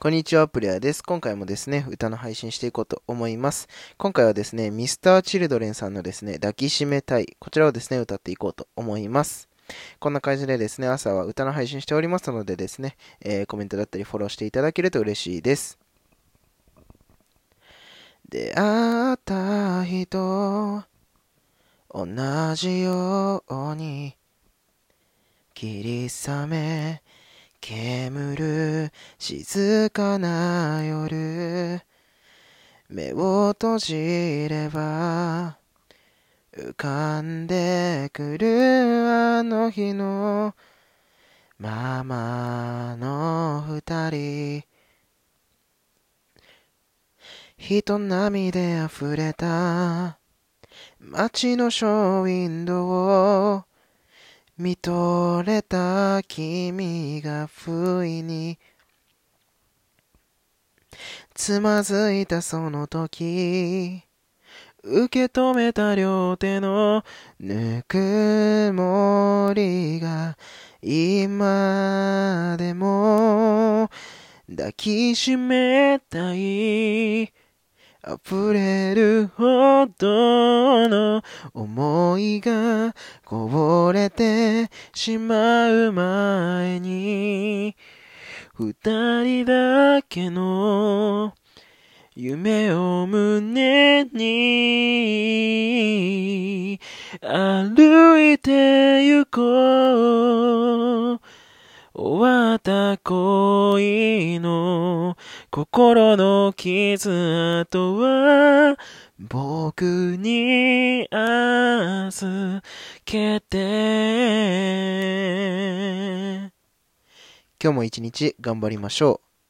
こんにちは、プレイヤーです。今回もですね、歌の配信していこうと思います。今回はですね、ミスターチルドレンさんのですね、抱きしめたい。こちらをですね、歌っていこうと思います。こんな感じでですね、朝は歌の配信しておりますのでですね、えー、コメントだったりフォローしていただけると嬉しいです。出会った人、同じように、霧雨、煙る静かな夜。目を閉じれば浮かんでくるあの日のままの二人。人波で溢れた街のショーウィンドウ見とれた君が不意に。つまずいたその時受け止めた両手のぬくもりが今でも抱きしめたい。溢れるほどの思いがこぼれてしまう前に二人だけの夢を胸に歩いて行こう。終わった恋の心の傷とは僕に預けて今日も一日頑張りましょう。